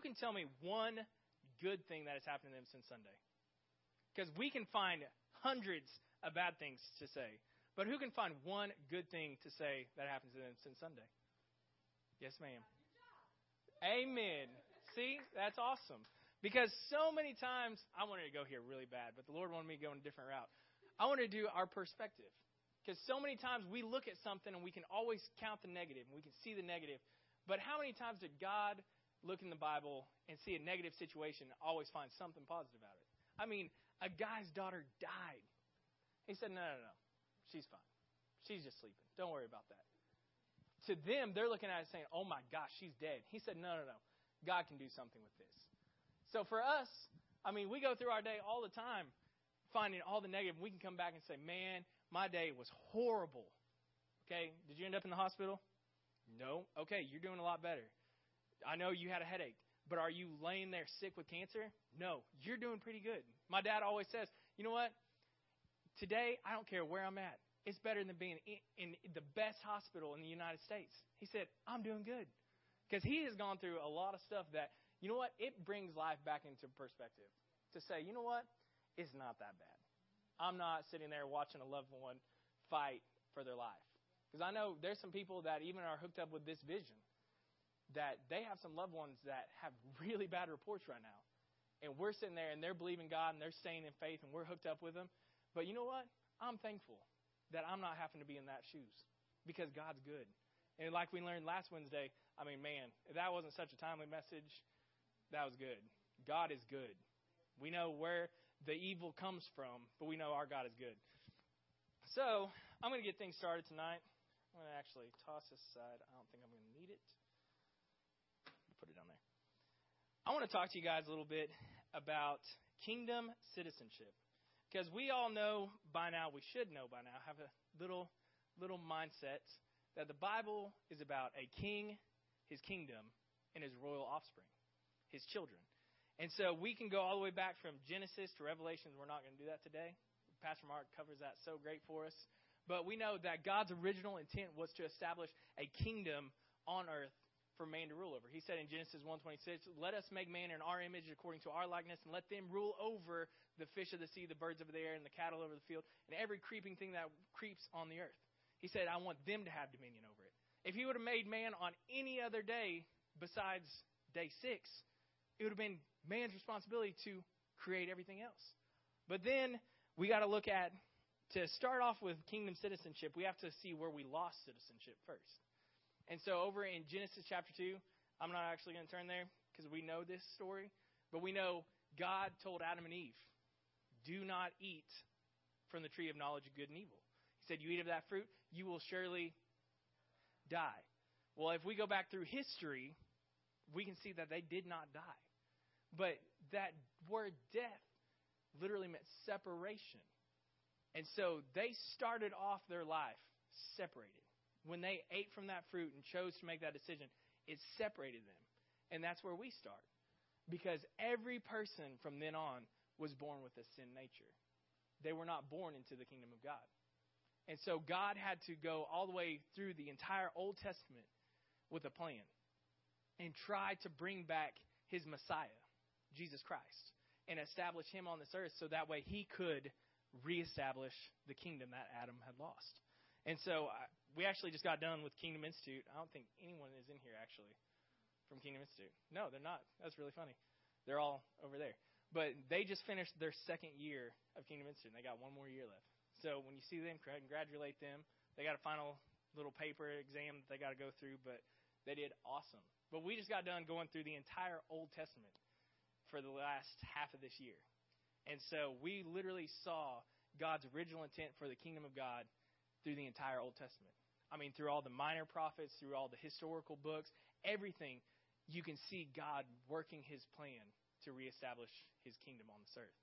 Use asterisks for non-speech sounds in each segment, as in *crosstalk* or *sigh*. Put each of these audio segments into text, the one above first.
can tell me one good thing that has happened to them since Sunday? Because we can find hundreds of bad things to say. But who can find one good thing to say that happened to them since Sunday? Yes, ma'am. Amen. See, that's awesome. Because so many times, I wanted to go here really bad, but the Lord wanted me to go in a different route. I want to do our perspective. Because so many times we look at something and we can always count the negative and we can see the negative. But how many times did God look in the Bible and see a negative situation always find something positive out of it? I mean, a guy's daughter died. He said, No, no, no. She's fine. She's just sleeping. Don't worry about that. To them, they're looking at it saying, Oh my gosh, she's dead. He said, No, no, no. God can do something with this. So for us, I mean, we go through our day all the time finding all the negative. We can come back and say, Man, my day was horrible. Okay, did you end up in the hospital? No. Okay, you're doing a lot better. I know you had a headache, but are you laying there sick with cancer? No, you're doing pretty good. My dad always says, you know what? Today, I don't care where I'm at. It's better than being in, the best hospital in the United States. He said, I'm doing good. Because he has gone through a lot of stuff that, you know what? It brings life back into perspective. To say, you know what? It's not that bad. I'm not sitting there watching a loved one fight for their life. Because I know there's some people that even are hooked up with this vision that they have some loved ones that have really bad reports right now. And we're sitting there and they're believing God and they're staying in faith and we're hooked up with them. But you know what? I'm thankful that I'm not having to be in that shoes because God's good. And like we learned last Wednesday, I mean, man, if that wasn't such a timely message, that was good. God is good. We know where the evil comes from, but we know our God is good. So I'm going to get things started tonight. I'm going to actually toss this aside. I don't think I'm going to need it. Put it on there. I want to talk to you guys a little bit about kingdom citizenship. Because we all know by now, we should know by now, have a little little mindset that the Bible is about a king, his kingdom, and his royal offspring, his children. And so we can go all the way back from Genesis to Revelation. We're not going to do that today. Pastor Mark covers that so great for us. But we know that God's original intent was to establish a kingdom on earth for man to rule over. He said in Genesis 1:26, "Let us make man in our image according to our likeness and let them rule over the fish of the sea, the birds of the air, and the cattle over the field, and every creeping thing that creeps on the earth." He said, "I want them to have dominion over it." If he would have made man on any other day besides day 6, it would have been man's responsibility to create everything else. But then we got to look at, to start off with kingdom citizenship, we have to see where we lost citizenship first. And so over in Genesis chapter 2, I'm not actually going to turn there because we know this story, but we know God told Adam and Eve, do not eat from the tree of knowledge of good and evil. He said, You eat of that fruit, you will surely die. Well, if we go back through history, we can see that they did not die. But that word death literally meant separation. And so they started off their life separated. When they ate from that fruit and chose to make that decision, it separated them. And that's where we start. Because every person from then on was born with a sin nature. They were not born into the kingdom of God. And so God had to go all the way through the entire Old Testament with a plan and try to bring back his Messiah Jesus Christ and establish him on this earth so that way he could reestablish the kingdom that Adam had lost. And so uh, we actually just got done with Kingdom Institute. I don't think anyone is in here actually from Kingdom Institute. No, they're not. That's really funny. They're all over there. But they just finished their second year of Kingdom Institute. And they got one more year left. So when you see them, congratulate them. They got a final little paper exam that they got to go through, but they did awesome. But we just got done going through the entire Old Testament for the last half of this year. And so we literally saw God's original intent for the kingdom of God through the entire Old Testament. I mean, through all the minor prophets, through all the historical books, everything, you can see God working his plan to reestablish his kingdom on this earth.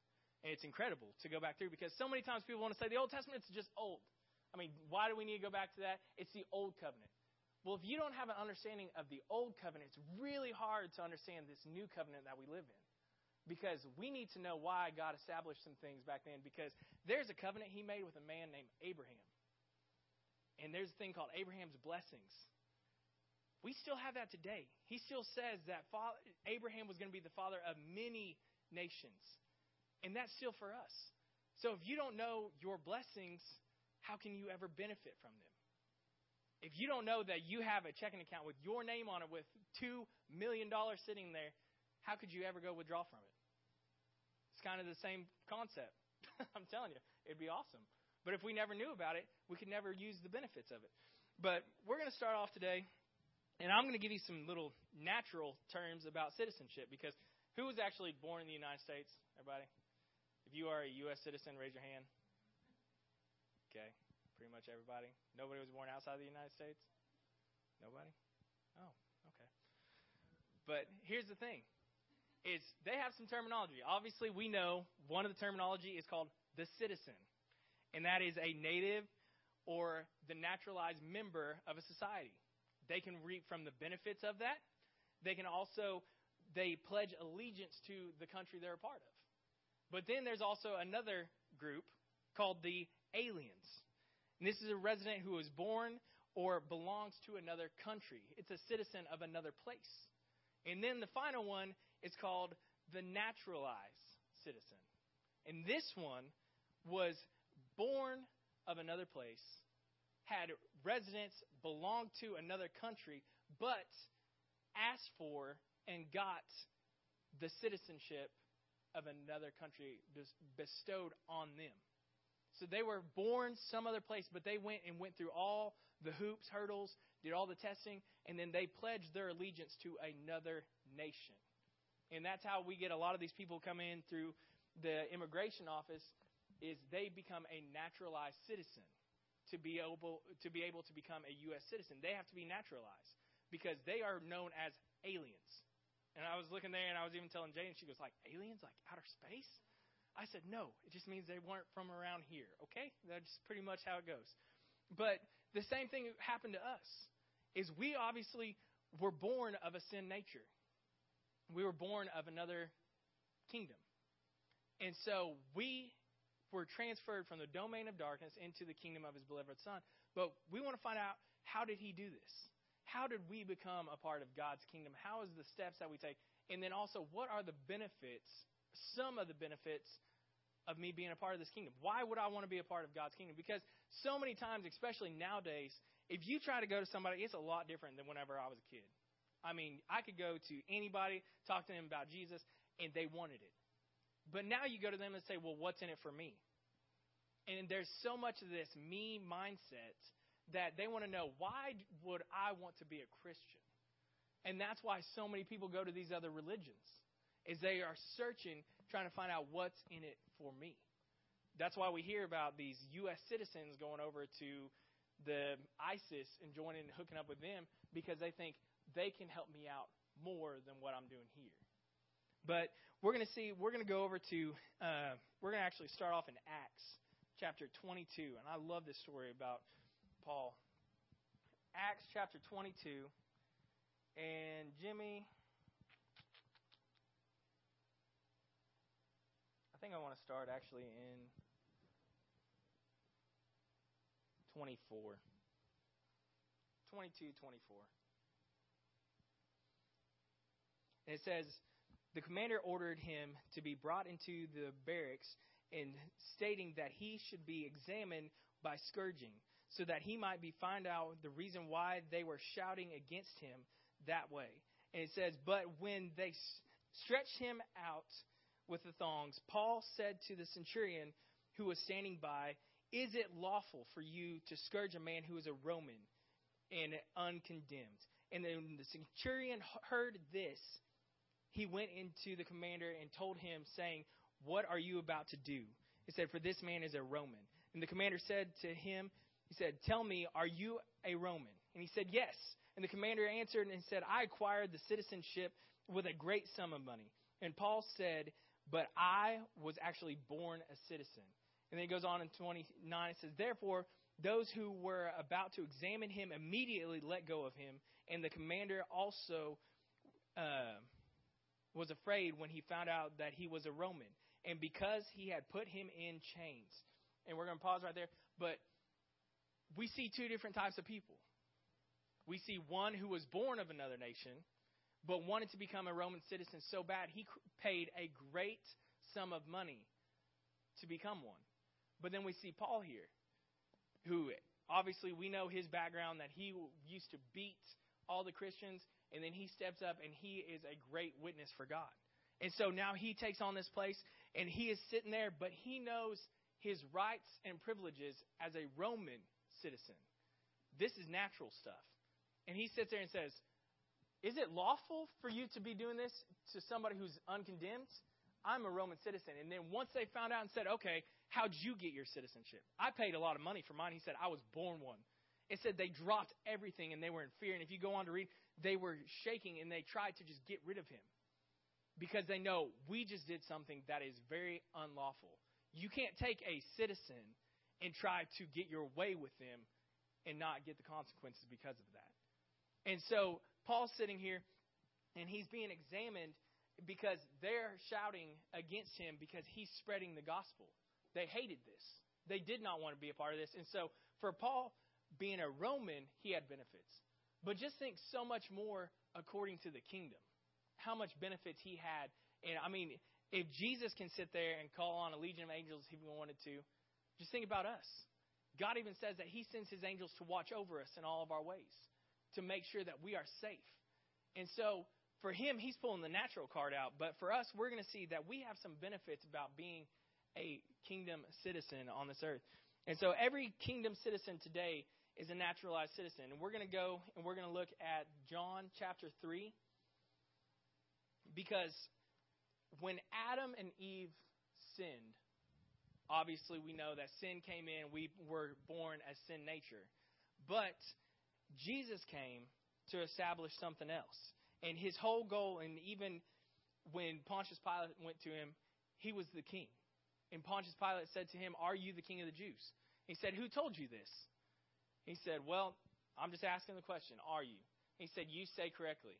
And it's incredible to go back through because so many times people want to say the Old Testament is just old. I mean, why do we need to go back to that? It's the Old Covenant. Well, if you don't have an understanding of the Old Covenant, it's really hard to understand this new covenant that we live in because we need to know why God established some things back then because there's a covenant he made with a man named Abraham. And there's a thing called Abraham's blessings. we still have that today. He still says that father, Abraham was going to be the father of many nations. And that's still for us. So if you don't know your blessings, how can you ever benefit from them? If you don't know that you have a checking account with your name on it with $2 million sitting there, how could you ever go withdraw from it? It's kind of the same concept. *laughs* I'm telling you, it'd be awesome. But if we never knew about it, we could never use the benefits of it. But we're going to start off today, and I'm going to give you some little natural terms about citizenship because who was actually born in the United States? Everybody? If you are a U.S. citizen, raise your hand. Okay, pretty much everybody. Nobody was born outside the United States? Nobody? Oh, okay. But here's the thing is they have some terminology. Obviously, we know one of the terminology is called the citizen, and that is a native or the naturalized member of a society. They can reap from the benefits of that. They can also they pledge allegiance to the country they're a part of. But then there's also another group called the aliens. And this is a resident who was born or belongs to another country. It's a citizen of another place. And then the final one is called the naturalized citizen. And this one was born of another place, had residence, belonged to another country, but asked for and got the citizenship of another country bestowed on them. So they were born some other place, but they went and went through all the hoops, hurdles, did all the testing, and then they pledged their allegiance to another nation. And that's how we get a lot of these people come in through the immigration office is they become a naturalized citizen to be able to be able to become a US citizen. They have to be naturalized because they are known as aliens. And I was looking there and I was even telling Jane, and she goes like, aliens like outer space? I said, no, it just means they weren't from around here. Okay? That's pretty much how it goes. But the same thing happened to us is we obviously were born of a sin nature we were born of another kingdom. And so we were transferred from the domain of darkness into the kingdom of his beloved son. But we want to find out how did he do this? How did we become a part of God's kingdom? How is the steps that we take? And then also, what are the benefits, some of the benefits of me being a part of this kingdom? Why would I want to be a part of God's kingdom? Because so many times, especially nowadays, if you try to go to somebody, it's a lot different than whenever I was a kid. I mean, I could go to anybody, talk to them about Jesus, and they wanted it. But now you go to them and say, well, what's in it for me? And there's so much of this me mindset that they want to know why would I want to be a Christian? And that's why so many people go to these other religions is they are searching trying to find out what's in it for me. That's why we hear about these US citizens going over to the ISIS and joining and hooking up with them because they think they can help me out more than what I'm doing here. But we're going to see, we're going to go over to, uh, we're going to actually start off in Acts chapter 22. And I love this story about Paul. Acts chapter 22. And Jimmy, I think I want to start actually in 24. 22, 24. And it says, the commander ordered him to be brought into the barracks and stating that he should be examined by scourging so that he might be find out the reason why they were shouting against him that way. And it says, but when they stretched him out with the thongs, Paul said to the centurion who was standing by, Is it lawful for you to scourge a man who is a Roman and uncondemned? And then the centurion heard this he went into the commander and told him, saying, What are you about to do? He said, For this man is a Roman. And the commander said to him, He said, Tell me, are you a Roman? And he said, Yes. And the commander answered and said, I acquired the citizenship with a great sum of money. And Paul said, But I was actually born a citizen. And then he goes on in 29, it says, Therefore, those who were about to examine him immediately let go of him, and the commander also uh, was afraid when he found out that he was a Roman. And because he had put him in chains. And we're going to pause right there. But we see two different types of people. We see one who was born of another nation, but wanted to become a Roman citizen so bad he paid a great sum of money to become one. But then we see Paul here, who obviously we know his background that he used to beat all the Christians, and then he steps up and he is a great witness for God. And so now he takes on this place, and he is sitting there, but he knows his rights and privileges as a Roman citizen. This is natural stuff. And he sits there and says, Is it lawful for you to be doing this to somebody who's uncondemned? I'm a Roman citizen. And then once they found out and said, Okay, how'd you get your citizenship? I paid a lot of money for mine. He said, I was born one. It said they dropped everything and they were in fear. And if you go on to read, they were shaking and they tried to just get rid of him because they know we just did something that is very unlawful. You can't take a citizen and try to get your way with them and not get the consequences because of that. And so Paul's sitting here and he's being examined because they're shouting against him because he's spreading the gospel. They hated this. They did not want to be a part of this. And so for Paul, being a Roman, he had benefits. But just think so much more according to the kingdom how much benefits he had. And I mean, if Jesus can sit there and call on a legion of angels if he wanted to, just think about us. God even says that he sends his angels to watch over us in all of our ways, to make sure that we are safe. And so for him, he's pulling the natural card out. But for us, we're going to see that we have some benefits about being a kingdom citizen on this earth. And so every kingdom citizen today is a naturalized citizen. And we're going to go and we're going to look at John chapter 3. Because when Adam and Eve sinned, obviously we know that sin came in, we were born as sin nature. But Jesus came to establish something else. And his whole goal, and even when Pontius Pilate went to him, he was the king. And Pontius Pilate said to him, Are you the king of the Jews? He said, Who told you this? He said, Well, I'm just asking the question, Are you? He said, You say correctly,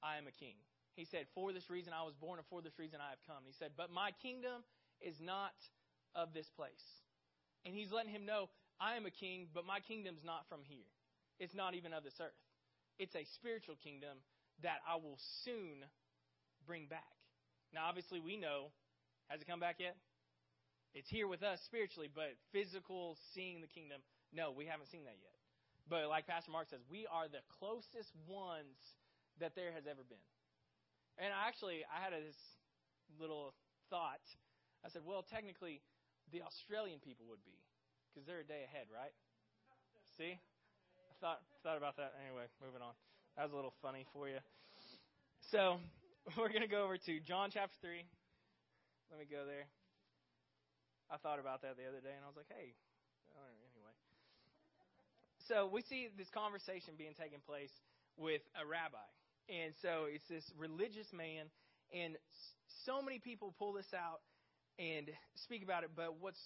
I am a king. He said, For this reason I was born, and for this reason I have come. He said, But my kingdom is not of this place. And he's letting him know, I am a king, but my kingdom's not from here. It's not even of this earth. It's a spiritual kingdom that I will soon bring back. Now, obviously, we know, has it come back yet? It's here with us spiritually, but physical, seeing the kingdom, no, we haven't seen that yet. But like Pastor Mark says, we are the closest ones that there has ever been. And actually, I had this little thought. I said, well, technically, the Australian people would be, because they're a day ahead, right? See? I thought thought about that. Anyway, moving on. That was a little funny for you. So *laughs* we're going to go over to John chapter 3. Let me go there. I thought about that the other day, and I was like, hey. So we see this conversation being taken place with a rabbi. And so it's this religious man, and so many people pull this out and speak about it. But what's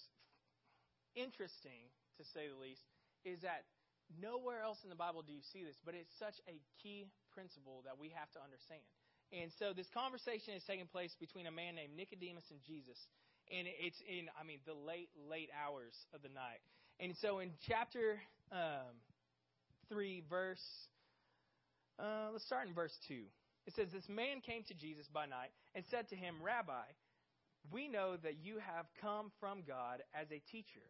interesting, to say the least, is that nowhere else in the Bible do you see this, but it's such a key principle that we have to understand. And so this conversation is taking place between a man named Nicodemus and Jesus. And it's in, I mean, the late, late hours of the night. And so in chapter um, 3, verse uh, let's start in verse 2. It says, This man came to Jesus by night and said to him, Rabbi, we know that you have come from God as a teacher,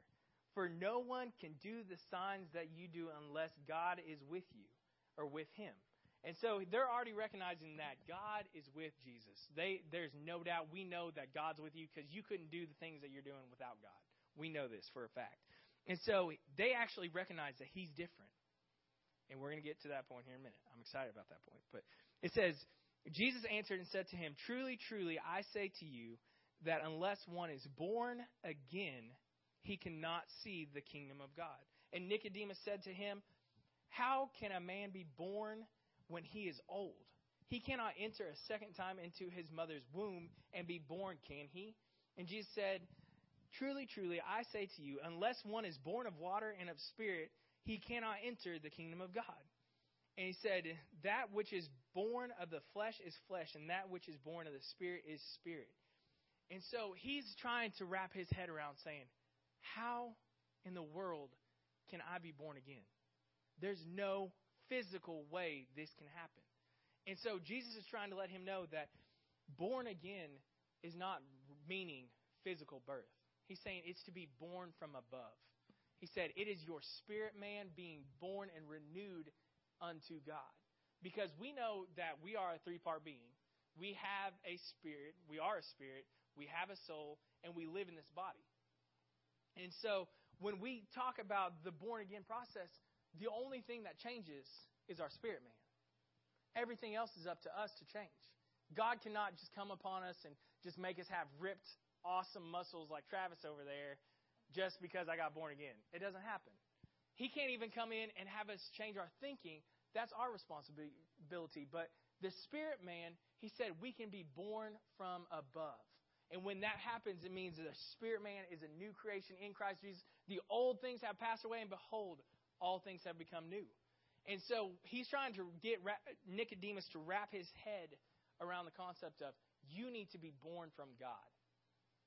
for no one can do the signs that you do unless God is with you or with him. And so they're already recognizing that God is with Jesus. They, there's no doubt we know that God's with you because you couldn't do the things that you're doing without God. We know this for a fact. And so they actually recognize that he's different. And we're going to get to that point here in a minute. I'm excited about that point. But it says, Jesus answered and said to him, Truly, truly, I say to you that unless one is born again, he cannot see the kingdom of God. And Nicodemus said to him, How can a man be born when he is old? He cannot enter a second time into his mother's womb and be born, can he? And Jesus said, Truly, truly, I say to you, unless one is born of water and of spirit, he cannot enter the kingdom of God. And he said, That which is born of the flesh is flesh, and that which is born of the spirit is spirit. And so he's trying to wrap his head around saying, How in the world can I be born again? There's no physical way this can happen. And so Jesus is trying to let him know that born again is not meaning physical birth. He's saying it's to be born from above. He said, It is your spirit man being born and renewed unto God. Because we know that we are a three part being. We have a spirit, we are a spirit, we have a soul, and we live in this body. And so when we talk about the born again process, the only thing that changes is our spirit man. Everything else is up to us to change. God cannot just come upon us and just make us have ripped, awesome muscles like Travis over there just because I got born again. It doesn't happen. He can't even come in and have us change our thinking. That's our responsibility. But the spirit man, he said, we can be born from above. And when that happens, it means the spirit man is a new creation in Christ Jesus. The old things have passed away, and behold, all things have become new. And so he's trying to get Nicodemus to wrap his head around the concept of you need to be born from God.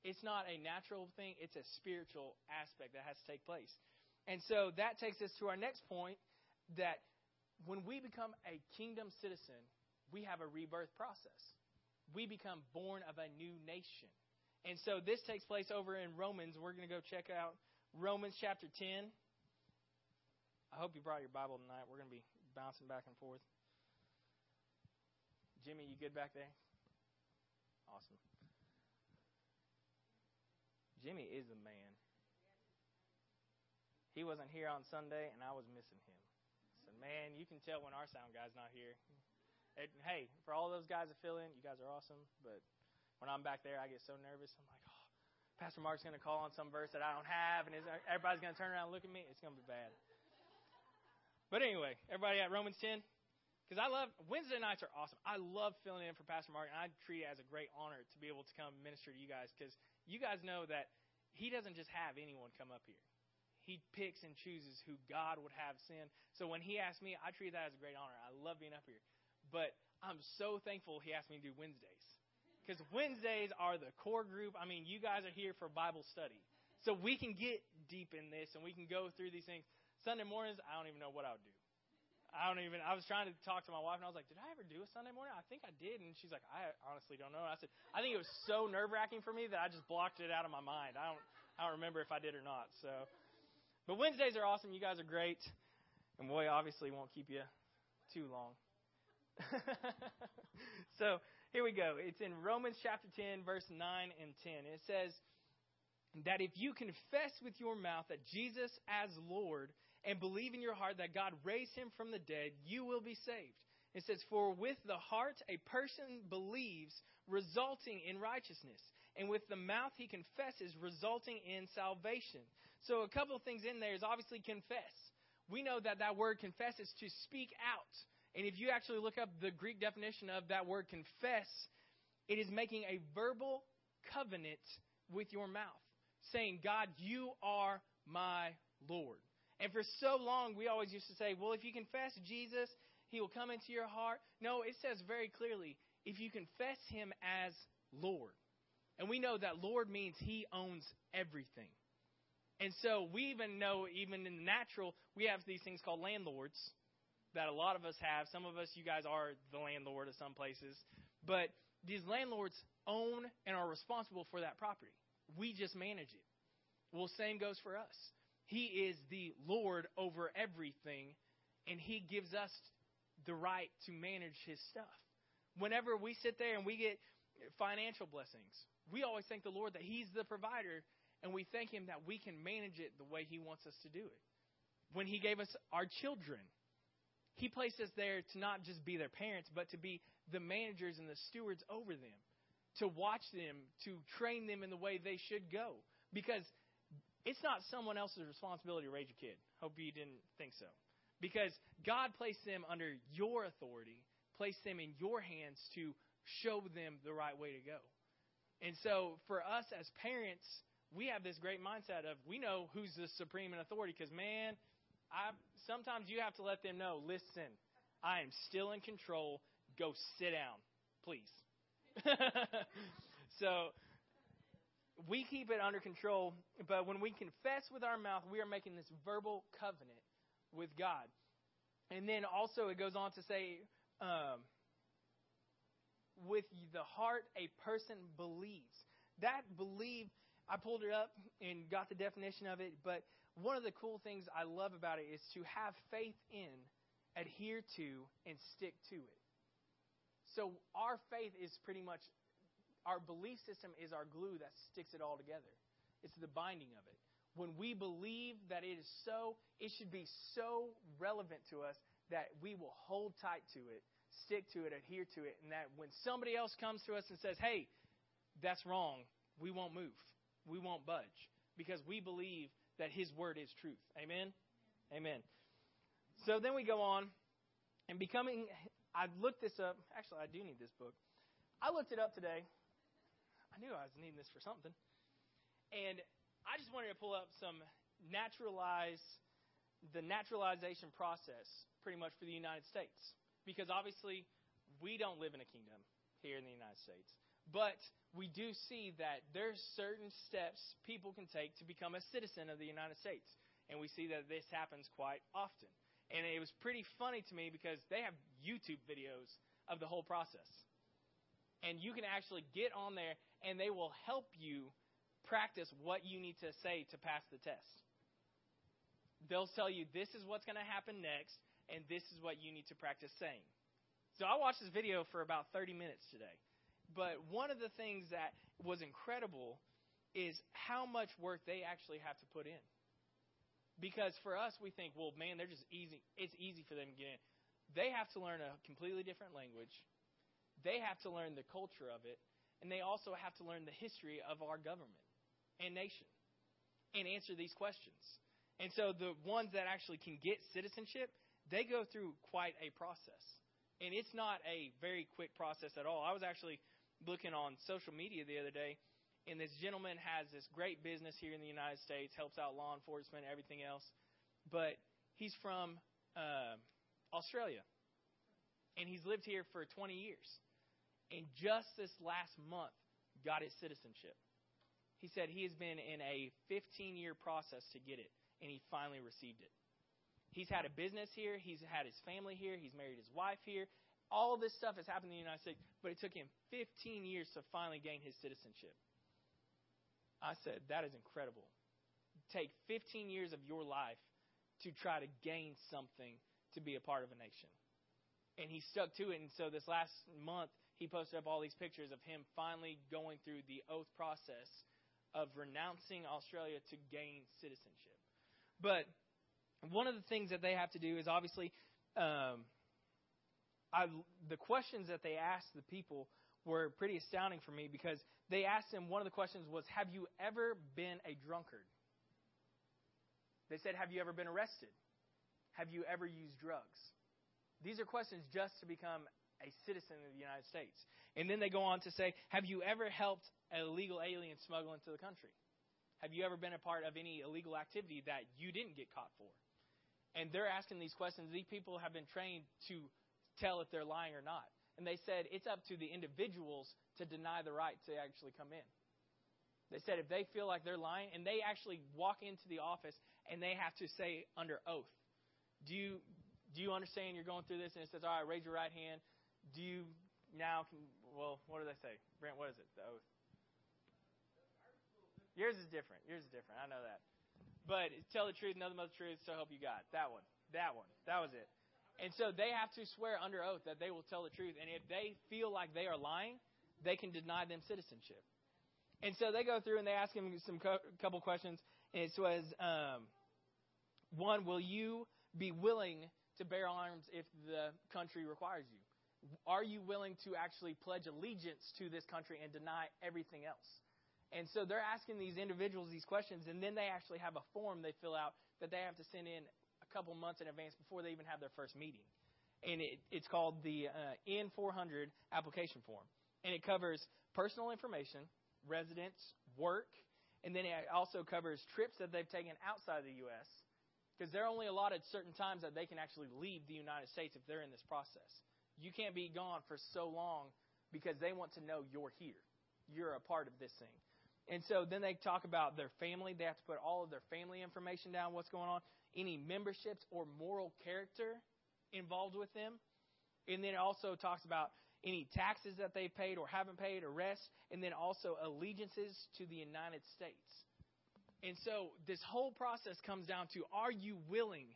It's not a natural thing, it's a spiritual aspect that has to take place. And so that takes us to our next point that when we become a kingdom citizen, we have a rebirth process. We become born of a new nation. And so this takes place over in Romans. We're going to go check out Romans chapter 10. I hope you brought your Bible tonight. We're going to be bouncing back and forth. Jimmy, you good back there? Awesome. Jimmy is the man. He wasn't here on Sunday, and I was missing him. So, man, you can tell when our sound guy's not here. And, hey, for all those guys that fill in, you guys are awesome. But when I'm back there, I get so nervous. I'm like, oh, Pastor Mark's going to call on some verse that I don't have, and everybody's going to turn around and look at me. It's going to be bad. But anyway, everybody at Romans 10? Because I love, Wednesday nights are awesome. I love filling in for Pastor Mark, and I treat it as a great honor to be able to come minister to you guys because you guys know that he doesn't just have anyone come up here. He picks and chooses who God would have send. So when he asked me, I treat that as a great honor. I love being up here. But I'm so thankful he asked me to do Wednesdays. Because Wednesdays are the core group. I mean, you guys are here for Bible study. So we can get deep in this and we can go through these things. Sunday mornings, I don't even know what I would do. I don't even. I was trying to talk to my wife, and I was like, "Did I ever do a Sunday morning?" I think I did, and she's like, "I honestly don't know." And I said, "I think it was so nerve wracking for me that I just blocked it out of my mind. I don't. I don't remember if I did or not." So, but Wednesdays are awesome. You guys are great, and boy, obviously won't keep you too long. *laughs* so here we go. It's in Romans chapter 10, verse 9 and 10. It says that if you confess with your mouth that Jesus as Lord and believe in your heart that God raised him from the dead, you will be saved. It says, For with the heart a person believes, resulting in righteousness. And with the mouth he confesses, resulting in salvation. So, a couple of things in there is obviously confess. We know that that word confess is to speak out. And if you actually look up the Greek definition of that word confess, it is making a verbal covenant with your mouth, saying, God, you are my Lord. And for so long, we always used to say, well, if you confess Jesus, he will come into your heart. No, it says very clearly, if you confess him as Lord. And we know that Lord means he owns everything. And so we even know, even in the natural, we have these things called landlords that a lot of us have. Some of us, you guys are the landlord of some places. But these landlords own and are responsible for that property. We just manage it. Well, same goes for us. He is the Lord over everything, and He gives us the right to manage His stuff. Whenever we sit there and we get financial blessings, we always thank the Lord that He's the provider, and we thank Him that we can manage it the way He wants us to do it. When He gave us our children, He placed us there to not just be their parents, but to be the managers and the stewards over them, to watch them, to train them in the way they should go. Because it's not someone else's responsibility to raise your kid. Hope you didn't think so. Because God placed them under your authority, placed them in your hands to show them the right way to go. And so for us as parents, we have this great mindset of we know who's the supreme in authority because man, I sometimes you have to let them know, listen, I am still in control. Go sit down, please. *laughs* so we keep it under control, but when we confess with our mouth, we are making this verbal covenant with God. And then also it goes on to say, um, with the heart a person believes. That believe, I pulled it up and got the definition of it, but one of the cool things I love about it is to have faith in, adhere to, and stick to it. So our faith is pretty much, our belief system is our glue that sticks it all together. It's the binding of it. When we believe that it is so, it should be so relevant to us that we will hold tight to it, stick to it, adhere to it, and that when somebody else comes to us and says, hey, that's wrong, we won't move. We won't budge because we believe that His Word is truth. Amen? Amen. So then we go on and becoming, I looked this up. Actually, I do need this book. I looked it up today. I knew I was needing this for something. And I just wanted to pull up some naturalize, the naturalization process pretty much for the United States. Because obviously, we don't live in a kingdom here in the United States. But we do see that there's certain steps people can take to become a citizen of the United States. And we see that this happens quite often. And it was pretty funny to me because they have YouTube videos of the whole process. And you can actually get on there and they will help you practice what you need to say to pass the test. They'll tell you this is what's going to happen next, and this is what you need to practice saying. So I watched this video for about 30 minutes today. But one of the things that was incredible is how much work they actually have to put in. Because for us, we think, well, man, they're just easy. It's easy for them to get in. They have to learn a completely different language. They have to learn the culture of it. And they also have to learn the history of our government and nation and answer these questions. And so the ones that actually can get citizenship, they go through quite a process. And it's not a very quick process at all. I was actually looking on social media the other day, and this gentleman has this great business here in the United States, helps out law enforcement, everything else. But he's from uh, Australia, and he's lived here for 20 years. And just this last month, got his citizenship. He said he has been in a 15 year process to get it, and he finally received it. He's had a business here, he's had his family here, he's married his wife here. All this stuff has happened in the United States, but it took him 15 years to finally gain his citizenship. I said, that is incredible. Take 15 years of your life to try to gain something to be a part of a nation. And he stuck to it. And so this last month, he posted up all these pictures of him finally going through the oath process of renouncing Australia to gain citizenship. But one of the things that they have to do is obviously um, I, the questions that they asked the people were pretty astounding for me because they asked him one of the questions was have you ever been a drunkard? They said have you ever been arrested? Have you ever used drugs? These are questions just to become a citizen of the united states and then they go on to say have you ever helped an illegal alien smuggle into the country? Have you ever been a part of any illegal activity that you didn't get caught for? And they're asking these questions. These people have been trained to tell if they're lying or not. And they said it's up to the individuals to deny the right to actually come in. They said if they feel like they're lying, and they actually walk into the office and they have to say under oath, "Do you do you understand you're going through this?" And it says, "All right, raise your right hand. Do you now can well, what do they say, Brent? What is it? The oath. Yours is different. Yours is different. I know that. But tell the truth, nothing but the truth, so help you God. That one. That one. That was it. And so they have to swear under oath that they will tell the truth. And if they feel like they are lying, they can deny them citizenship. And so they go through and they ask him some co- couple questions. And it says, um, one, will you be willing to bear arms if the country requires you? Are you willing to actually pledge allegiance to this country and deny everything else? And so they're asking these individuals these questions, and then they actually have a form they fill out that they have to send in a couple months in advance before they even have their first meeting. And it, it's called the uh, N400 application form. And it covers personal information, residence, work, and then it also covers trips that they've taken outside of the U.S. because they're only allotted certain times that they can actually leave the United States if they're in this process. You can't be gone for so long because they want to know you're here. You're a part of this thing. And so then they talk about their family. They have to put all of their family information down, what's going on, any memberships or moral character involved with them. And then it also talks about any taxes that they've paid or haven't paid, arrests, and then also allegiances to the United States. And so this whole process comes down to are you willing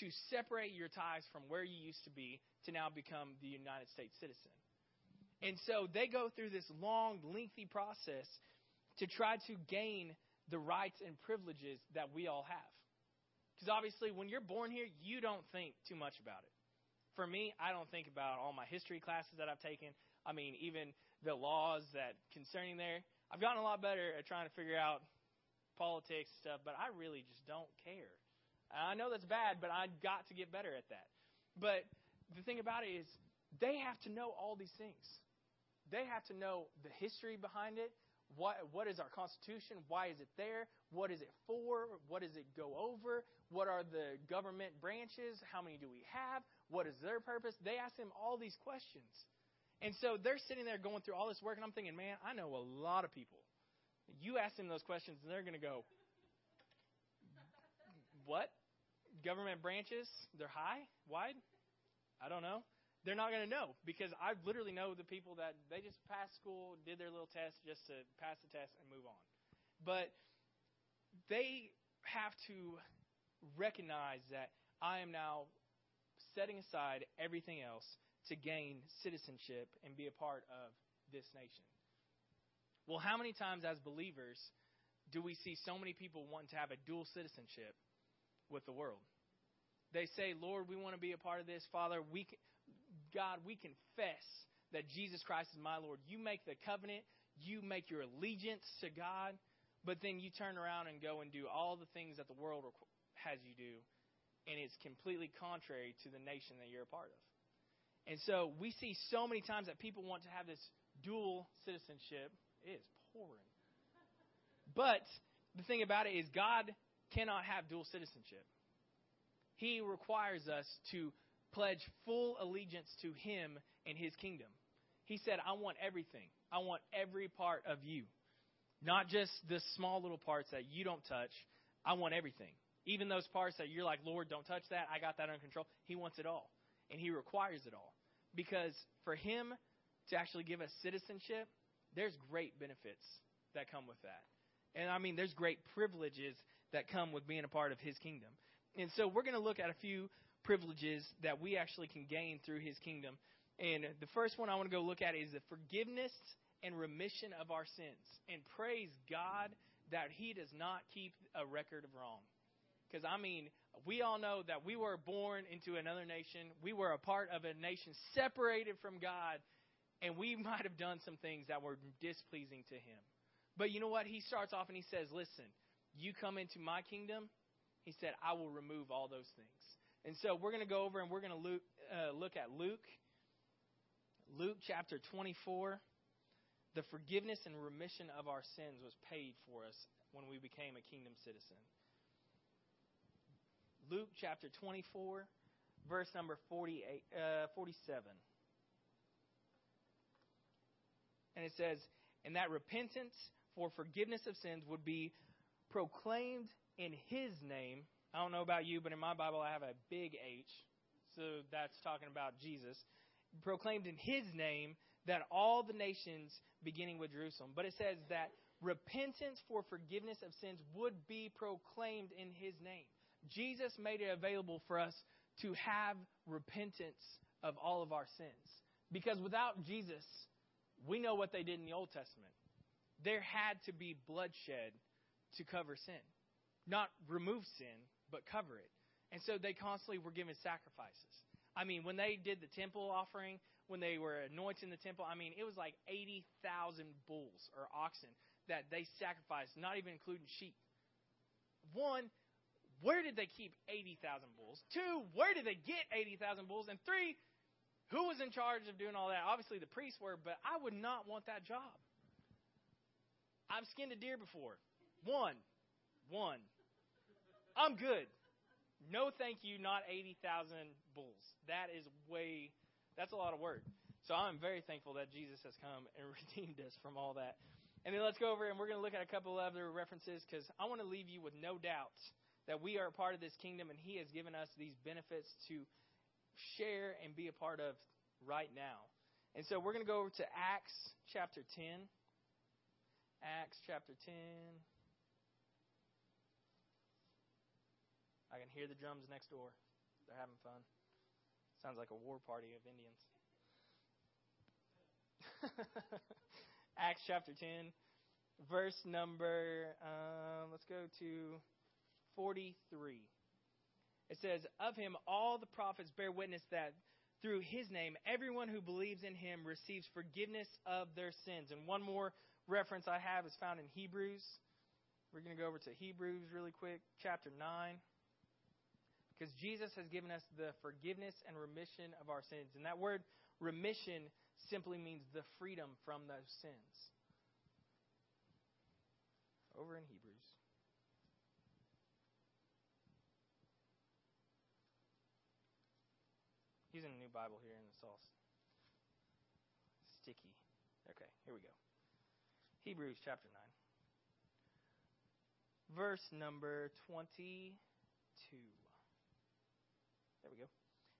to separate your ties from where you used to be to now become the United States citizen? And so they go through this long, lengthy process to try to gain the rights and privileges that we all have. Because obviously, when you're born here, you don't think too much about it. For me, I don't think about all my history classes that I've taken. I mean, even the laws that concerning there. I've gotten a lot better at trying to figure out politics stuff, but I really just don't care. I know that's bad, but I got to get better at that. But the thing about it is, they have to know all these things. They have to know the history behind it. What, what is our Constitution? Why is it there? What is it for? What does it go over? What are the government branches? How many do we have? What is their purpose? They ask them all these questions. And so they're sitting there going through all this work, and I'm thinking, man, I know a lot of people. You ask them those questions, and they're going to go, what? Government branches? They're high? Wide? I don't know they're not going to know because I literally know the people that they just passed school, did their little test just to pass the test and move on. But they have to recognize that I am now setting aside everything else to gain citizenship and be a part of this nation. Well, how many times as believers do we see so many people wanting to have a dual citizenship with the world? They say, Lord, we want to be a part of this. Father, we can, God, we confess that Jesus Christ is my Lord. You make the covenant, you make your allegiance to God, but then you turn around and go and do all the things that the world has you do, and it's completely contrary to the nation that you're a part of. And so we see so many times that people want to have this dual citizenship. It is pouring. But the thing about it is, God cannot have dual citizenship. He requires us to pledge full allegiance to him and his kingdom. He said, I want everything. I want every part of you. Not just the small little parts that you don't touch. I want everything. Even those parts that you're like, Lord, don't touch that. I got that under control. He wants it all. And he requires it all. Because for him to actually give us citizenship, there's great benefits that come with that. And I mean, there's great privileges that come with being a part of his kingdom. And so we're going to look at a few privileges that we actually can gain through his kingdom. And the first one I want to go look at is the forgiveness and remission of our sins. And praise God that he does not keep a record of wrong. Because, I mean, we all know that we were born into another nation. We were a part of a nation separated from God. And we *laughs* might have done some things that were displeasing to him. But you know what? He starts off and he says, Listen, you come into my kingdom. He said, I will remove all those things. And so we're going to go over and we're going to look, uh, look at Luke, Luke chapter 24. The forgiveness and remission of our sins was paid for us when we became a kingdom citizen. Luke chapter 24, verse number 48, uh, 47. And it says, And that repentance for forgiveness of sins would be proclaimed in his name I don't know about you, but in my Bible I have a big H. So that's talking about Jesus. Proclaimed in his name that all the nations, beginning with Jerusalem. But it says that repentance for forgiveness of sins would be proclaimed in his name. Jesus made it available for us to have repentance of all of our sins. Because without Jesus, we know what they did in the Old Testament. There had to be bloodshed to cover sin. Not remove sin, but cover it. And so they constantly were giving sacrifices. I mean, when they did the temple offering, when they were anointing the temple, I mean, it was like 80,000 bulls or oxen that they sacrificed, not even including sheep. One, where did they keep 80,000 bulls? Two, where did they get 80,000 bulls? And three, who was in charge of doing all that? Obviously, the priests were, but I would not want that job. I've skinned a deer before. One. One. I'm good. No, thank you, not 80,000 bulls. That is way, that's a lot of work. So I'm very thankful that Jesus has come and *laughs* redeemed us from all that. And then let's go over and we're going to look at a couple of other references because I want to leave you with no doubt that we are a part of this kingdom and He has given us these benefits to share and be a part of right now. And so we're going to go over to Acts chapter 10. Acts chapter 10. I can hear the drums next door. They're having fun. Sounds like a war party of Indians. *laughs* Acts chapter 10, verse number, uh, let's go to 43. It says, Of him all the prophets bear witness that through his name everyone who believes in him receives forgiveness of their sins. And one more reference I have is found in Hebrews. We're going to go over to Hebrews really quick, chapter 9. Because Jesus has given us the forgiveness and remission of our sins. And that word remission simply means the freedom from those sins. Over in Hebrews. Using a new Bible here, and it's all sticky. Okay, here we go. Hebrews chapter 9, verse number 22. There we go.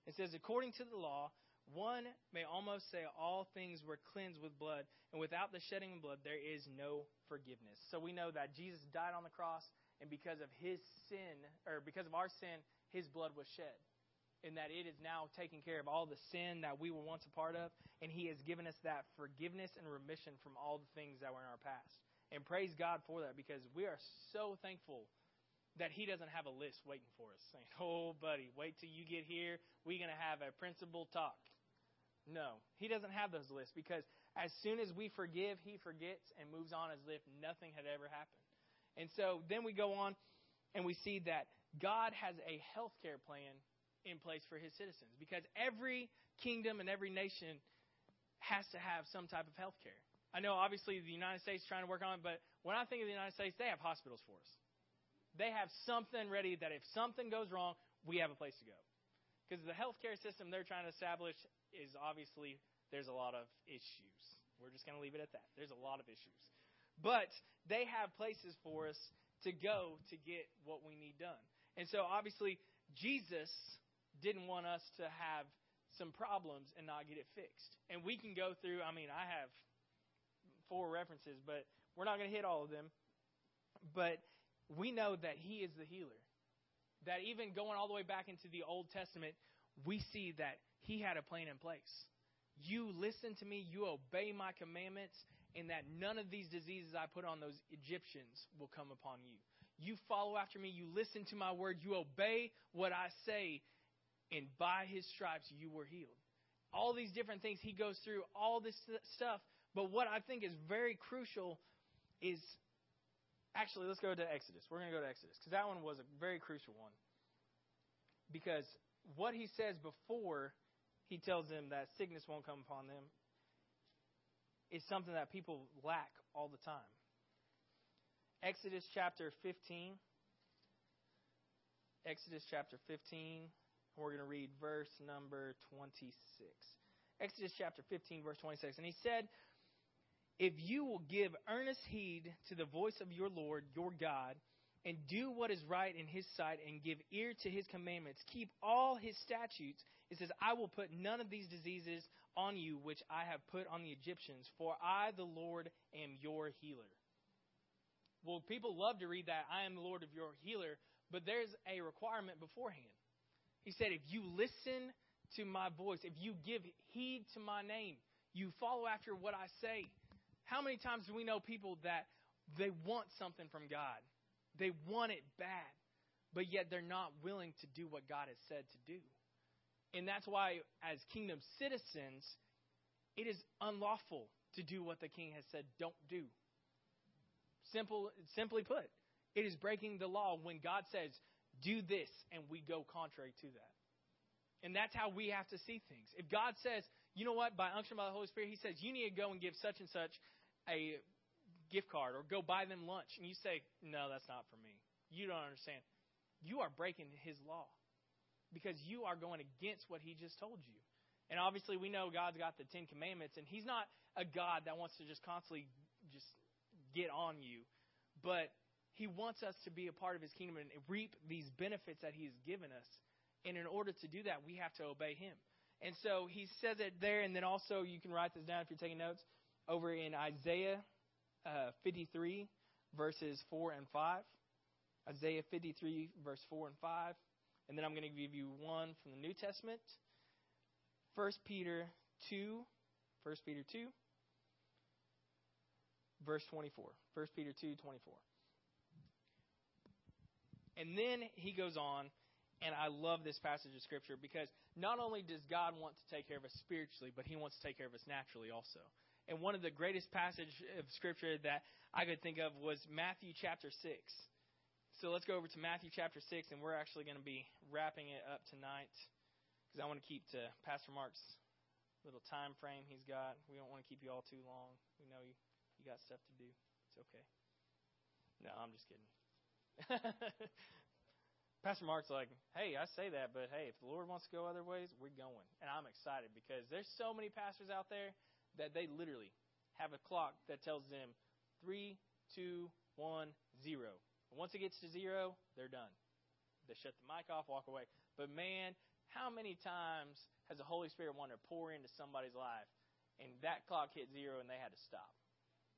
It says, according to the law, one may almost say all things were cleansed with blood, and without the shedding of blood, there is no forgiveness. So we know that Jesus died on the cross, and because of his sin, or because of our sin, his blood was shed. And that it is now taking care of all the sin that we were once a part of, and he has given us that forgiveness and remission from all the things that were in our past. And praise God for that because we are so thankful that he doesn't have a list waiting for us saying, Oh, buddy, wait till you get here. We're going to have a principal talk. No, he doesn't have those lists because as soon as we forgive, he forgets and moves on as if nothing had ever happened. And so then we go on and we see that God has a health care plan in place for his citizens because every kingdom and every nation has to have some type of health care. I know obviously the United States is trying to work on it, but when I think of the United States, they have hospitals for us. They have something ready that if something goes wrong, we have a place to go. Because the healthcare system they're trying to establish is obviously there's a lot of issues. We're just going to leave it at that. There's a lot of issues. But they have places for us to go to get what we need done. And so obviously Jesus didn't want us to have some problems and not get it fixed. And we can go through, I mean, I have four references, but we're not going to hit all of them. But we know that He is the healer. That even going all the way back into the Old Testament, we see that He had a plan in place. You listen to me, you obey my commandments, and that none of these diseases I put on those Egyptians will come upon you. You follow after me, you listen to my word, you obey what I say, and by his stripes you were healed. All these different things he goes through, all this stuff. But what I think is very crucial is Actually, let's go to Exodus. We're going to go to Exodus because that one was a very crucial one. Because what he says before he tells them that sickness won't come upon them is something that people lack all the time. Exodus chapter 15. Exodus chapter 15. We're going to read verse number 26. Exodus chapter 15, verse 26. And he said, if you will give earnest heed to the voice of your Lord, your God, and do what is right in his sight and give ear to his commandments, keep all his statutes, it says, I will put none of these diseases on you which I have put on the Egyptians, for I, the Lord, am your healer. Well, people love to read that, I am the Lord of your healer, but there's a requirement beforehand. He said, if you listen to my voice, if you give heed to my name, you follow after what I say, how many times do we know people that they want something from God? They want it bad, but yet they're not willing to do what God has said to do. And that's why, as kingdom citizens, it is unlawful to do what the king has said don't do. Simple, simply put, it is breaking the law when God says, do this, and we go contrary to that. And that's how we have to see things. If God says, you know what, by unction by the Holy Spirit, He says, you need to go and give such and such a gift card or go buy them lunch, and you say, No, that's not for me. You don't understand. You are breaking his law because you are going against what he just told you. And obviously, we know God's got the Ten Commandments, and he's not a God that wants to just constantly just get on you, but he wants us to be a part of his kingdom and reap these benefits that he's given us. And in order to do that, we have to obey him. And so he says it there, and then also you can write this down if you're taking notes over in Isaiah uh, 53, verses 4 and 5. Isaiah 53, verse 4 and 5. And then I'm going to give you one from the New Testament. 1 Peter 2, 1 Peter 2, verse 24. 1 Peter 2, 24. And then he goes on, and I love this passage of Scripture because not only does God want to take care of us spiritually, but he wants to take care of us naturally also. And one of the greatest passages of Scripture that I could think of was Matthew chapter 6. So let's go over to Matthew chapter 6, and we're actually going to be wrapping it up tonight because I want to keep to Pastor Mark's little time frame he's got. We don't want to keep you all too long. We know you, you got stuff to do. It's okay. No, I'm just kidding. *laughs* Pastor Mark's like, hey, I say that, but hey, if the Lord wants to go other ways, we're going. And I'm excited because there's so many pastors out there that they literally have a clock that tells them three, two, one, zero once it gets to zero, they're done. They shut the mic off, walk away. But man, how many times has the Holy Spirit wanted to pour into somebody's life and that clock hit zero and they had to stop?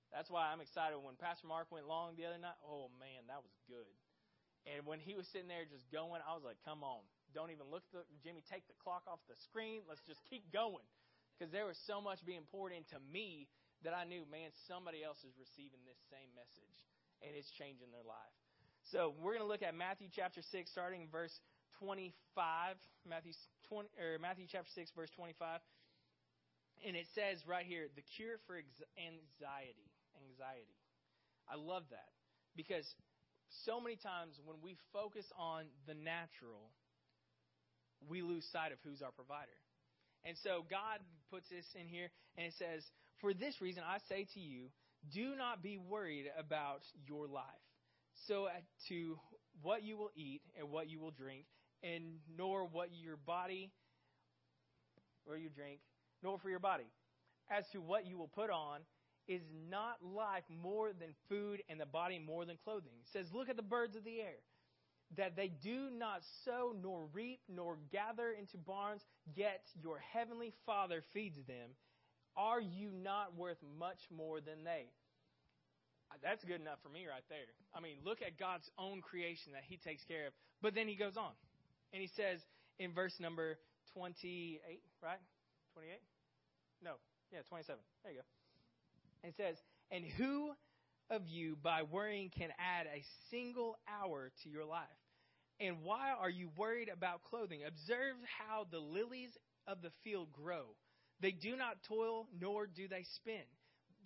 That's why I'm excited when Pastor Mark went long the other night. Oh man, that was good. And when he was sitting there just going, I was like, "Come on, don't even look at the Jimmy. Take the clock off the screen. Let's just keep going." Because there was so much being poured into me that I knew, man, somebody else is receiving this same message and it's changing their life. So we're going to look at Matthew chapter 6, starting in verse 25. Matthew, 20, or Matthew chapter 6, verse 25. And it says right here, the cure for anxiety. Anxiety. I love that because so many times when we focus on the natural, we lose sight of who's our provider. And so God puts this in here, and it says, For this reason I say to you, do not be worried about your life. So, to what you will eat and what you will drink, and nor what your body or you drink, nor for your body. As to what you will put on, is not life more than food and the body more than clothing? It says, Look at the birds of the air, that they do not sow, nor reap, nor gather into barns, yet your heavenly Father feeds them. Are you not worth much more than they? Uh, that's good enough for me right there. I mean, look at God's own creation that He takes care of. But then He goes on, and He says in verse number 28, right? 28? No, yeah, 27. There you go. And it says, And who of you, by worrying, can add a single hour to your life? And why are you worried about clothing? Observe how the lilies of the field grow. They do not toil, nor do they spin.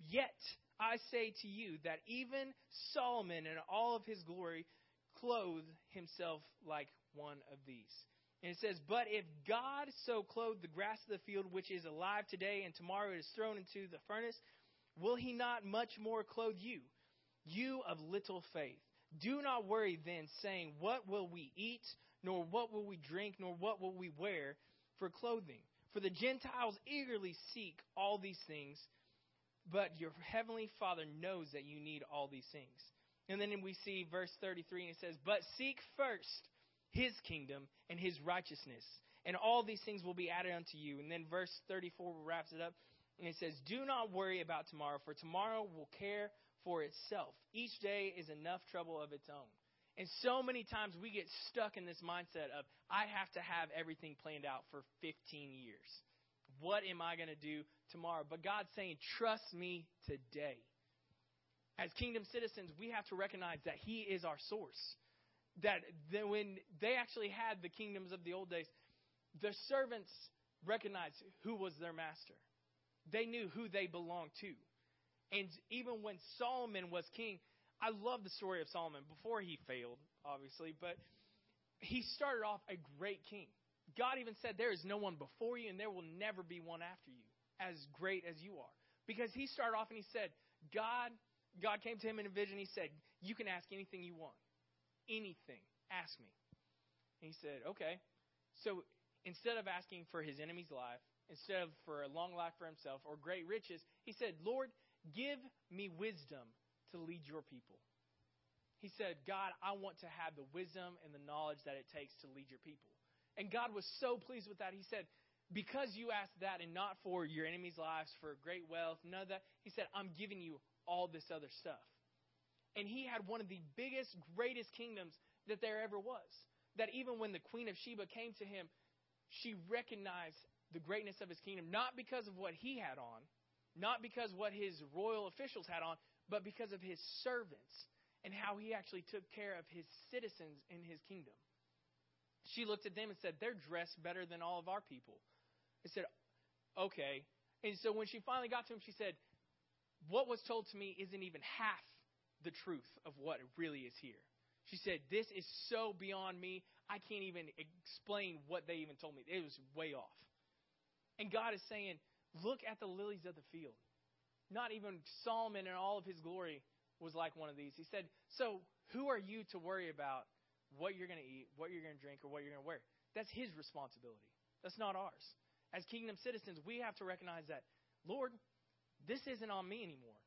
Yet I say to you that even Solomon in all of his glory clothed himself like one of these. And it says, But if God so clothed the grass of the field, which is alive today and tomorrow it is thrown into the furnace, will he not much more clothe you, you of little faith? Do not worry then, saying, What will we eat, nor what will we drink, nor what will we wear for clothing? For the Gentiles eagerly seek all these things, but your heavenly Father knows that you need all these things. And then we see verse 33, and it says, But seek first his kingdom and his righteousness, and all these things will be added unto you. And then verse 34 wraps it up, and it says, Do not worry about tomorrow, for tomorrow will care for itself. Each day is enough trouble of its own. And so many times we get stuck in this mindset of, I have to have everything planned out for 15 years. What am I going to do tomorrow? But God's saying, trust me today. As kingdom citizens, we have to recognize that He is our source. That when they actually had the kingdoms of the old days, the servants recognized who was their master. They knew who they belonged to. And even when Solomon was king, I love the story of Solomon before he failed, obviously, but he started off a great king. God even said, There is no one before you, and there will never be one after you, as great as you are. Because he started off and he said, God, God came to him in a vision. He said, You can ask anything you want. Anything. Ask me. And he said, Okay. So instead of asking for his enemy's life, instead of for a long life for himself or great riches, he said, Lord, give me wisdom to lead your people. He said, God, I want to have the wisdom and the knowledge that it takes to lead your people. And God was so pleased with that. He said, Because you asked that and not for your enemies' lives, for great wealth, none of that, He said, I'm giving you all this other stuff. And He had one of the biggest, greatest kingdoms that there ever was. That even when the Queen of Sheba came to him, she recognized the greatness of his kingdom, not because of what he had on, not because what his royal officials had on, but because of his servants and how he actually took care of his citizens in his kingdom. She looked at them and said, They're dressed better than all of our people. I said, Okay. And so when she finally got to him, she said, What was told to me isn't even half the truth of what really is here. She said, This is so beyond me. I can't even explain what they even told me. It was way off. And God is saying, Look at the lilies of the field. Not even Solomon in all of his glory was like one of these. He said, So who are you to worry about what you're going to eat, what you're going to drink, or what you're going to wear? That's his responsibility. That's not ours. As kingdom citizens, we have to recognize that, Lord, this isn't on me anymore.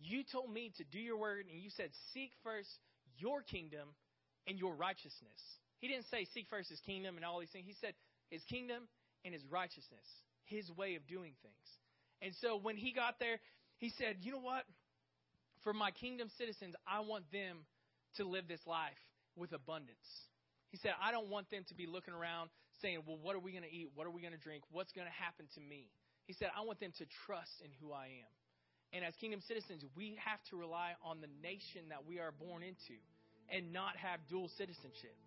You told me to do your word, and you said, Seek first your kingdom and your righteousness. He didn't say seek first his kingdom and all these things. He said his kingdom and his righteousness, his way of doing things. And so when he got there, he said, You know what? For my kingdom citizens, I want them to live this life with abundance. He said, I don't want them to be looking around saying, Well, what are we going to eat? What are we going to drink? What's going to happen to me? He said, I want them to trust in who I am. And as kingdom citizens, we have to rely on the nation that we are born into and not have dual citizenship.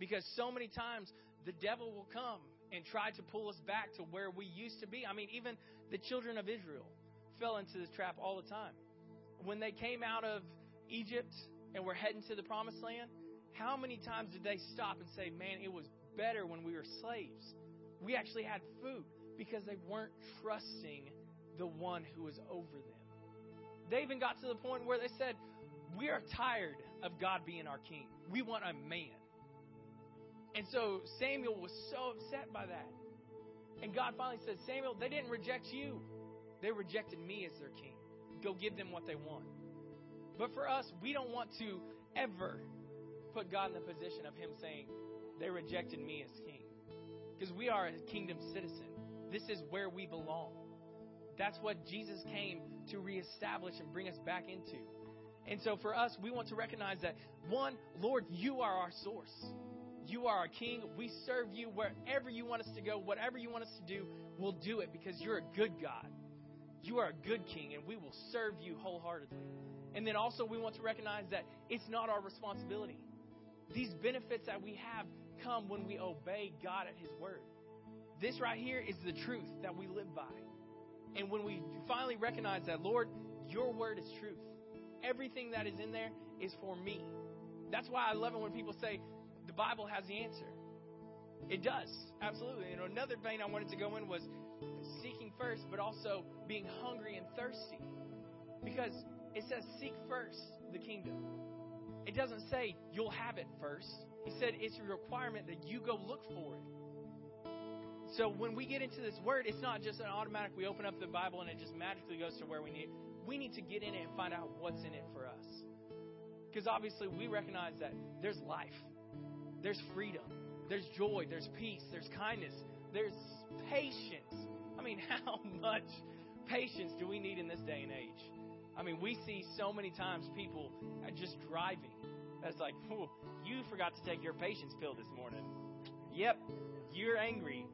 Because so many times the devil will come and tried to pull us back to where we used to be. I mean, even the children of Israel fell into this trap all the time. When they came out of Egypt and were heading to the promised land, how many times did they stop and say, Man, it was better when we were slaves? We actually had food because they weren't trusting the one who was over them. They even got to the point where they said, We are tired of God being our king. We want a man. And so Samuel was so upset by that. And God finally said, Samuel, they didn't reject you, they rejected me as their king. Go give them what they want. But for us, we don't want to ever put God in the position of Him saying, They rejected me as king. Because we are a kingdom citizen. This is where we belong. That's what Jesus came to reestablish and bring us back into. And so for us, we want to recognize that one, Lord, you are our source. You are our King. We serve you wherever you want us to go, whatever you want us to do, we'll do it because you're a good God. You are a good King, and we will serve you wholeheartedly. And then also, we want to recognize that it's not our responsibility. These benefits that we have come when we obey God at His word. This right here is the truth that we live by. And when we finally recognize that, Lord, your word is truth. Everything that is in there is for me. That's why I love it when people say the Bible has the answer. It does, absolutely. And another vein I wanted to go in was seeking first, but also being hungry and thirsty. Because it says, seek first the kingdom. It doesn't say you'll have it first. He said it's a requirement that you go look for it. So when we get into this word, it's not just an automatic, we open up the Bible and it just magically goes to where we need. We need to get in it and find out what's in it for us. Because obviously we recognize that there's life, there's freedom, there's joy, there's peace, there's kindness, there's patience. I mean, *laughs* how much patience do we need in this day and age? I mean, we see so many times people just driving. That's like, you forgot to take your patience pill this morning. Yep, you're angry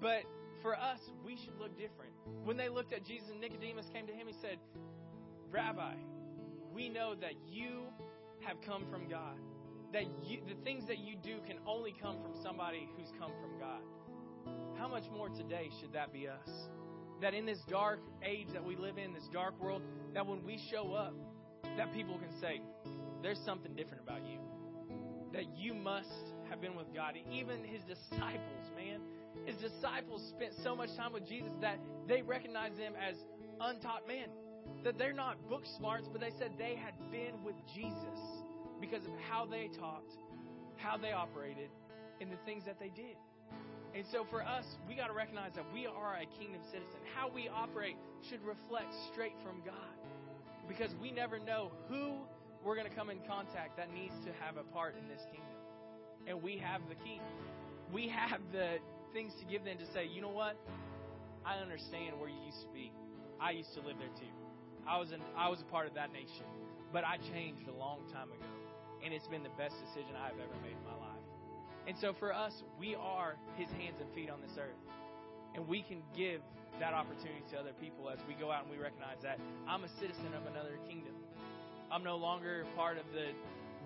but for us, we should look different. When they looked at Jesus and Nicodemus came to him, he said, Rabbi, we know that you have come from God. That you, the things that you do can only come from somebody who's come from God. How much more today should that be us? That in this dark age that we live in, this dark world, that when we show up, that people can say, there's something different about you. That you must have been with God. Even his disciples, man, his disciples spent so much time with Jesus that they recognized them as untaught men. That they're not book smarts, but they said they had been with Jesus because of how they talked, how they operated, and the things that they did. And so for us, we got to recognize that we are a kingdom citizen. How we operate should reflect straight from God. Because we never know who we're going to come in contact that needs to have a part in this kingdom. And we have the key. we have the things to give them to say, you know what? I understand where you used to be. I used to live there too. I was an, I was a part of that nation, but I changed a long time ago, and it's been the best decision I've ever made in my life. And so for us, we are His hands and feet on this earth, and we can give that opportunity to other people as we go out and we recognize that I'm a citizen of another kingdom. I'm no longer part of the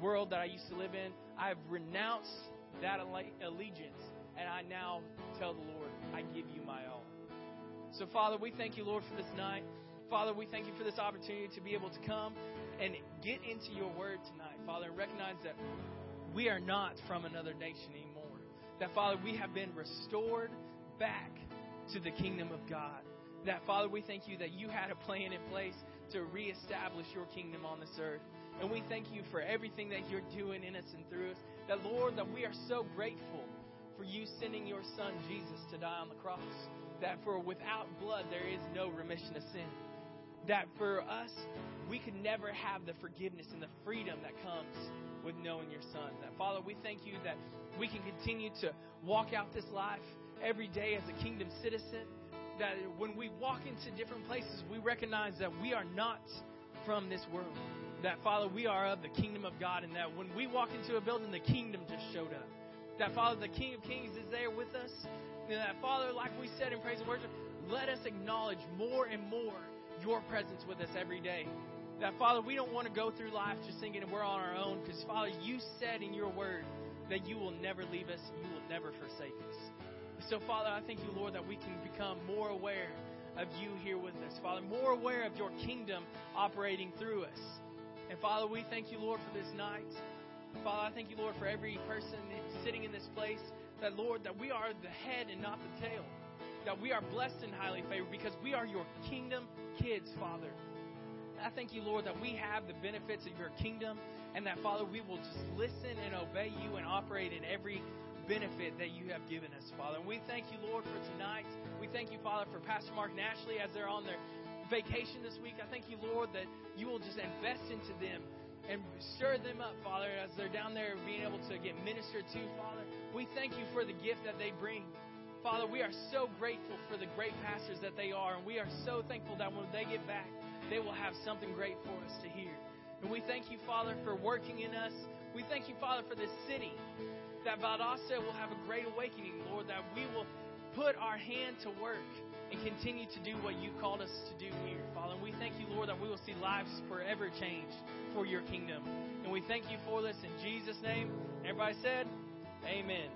world that I used to live in. I've renounced that allegiance, and I now tell the Lord, I give you my all. So, Father, we thank you, Lord, for this night. Father, we thank you for this opportunity to be able to come and get into your word tonight, Father, and recognize that we are not from another nation anymore. That, Father, we have been restored back to the kingdom of God. That, Father, we thank you that you had a plan in place to reestablish your kingdom on this earth. And we thank you for everything that you're doing in us and through us. That, Lord, that we are so grateful for you sending your son Jesus to die on the cross. That for without blood there is no remission of sin that for us, we could never have the forgiveness and the freedom that comes with knowing your Son. That, Father, we thank you that we can continue to walk out this life every day as a kingdom citizen. That when we walk into different places, we recognize that we are not from this world. That, Father, we are of the kingdom of God, and that when we walk into a building, the kingdom just showed up. That, Father, the King of Kings is there with us. And that, Father, like we said in praise and worship, let us acknowledge more and more your presence with us every day. That, Father, we don't want to go through life just thinking we're on our own because, Father, you said in your word that you will never leave us, you will never forsake us. So, Father, I thank you, Lord, that we can become more aware of you here with us. Father, more aware of your kingdom operating through us. And, Father, we thank you, Lord, for this night. Father, I thank you, Lord, for every person sitting in this place. That, Lord, that we are the head and not the tail that we are blessed and highly favored because we are your kingdom kids, Father. I thank you, Lord, that we have the benefits of your kingdom and that, Father, we will just listen and obey you and operate in every benefit that you have given us, Father. And we thank you, Lord, for tonight. We thank you, Father, for Pastor Mark and Ashley as they're on their vacation this week. I thank you, Lord, that you will just invest into them and stir them up, Father, as they're down there being able to get ministered to, Father. We thank you for the gift that they bring. Father, we are so grateful for the great pastors that they are, and we are so thankful that when they get back, they will have something great for us to hear. And we thank you, Father, for working in us. We thank you, Father, for this city, that Valdosta will have a great awakening, Lord, that we will put our hand to work and continue to do what you called us to do here, Father. And we thank you, Lord, that we will see lives forever changed for your kingdom. And we thank you for this in Jesus' name. Everybody said, Amen.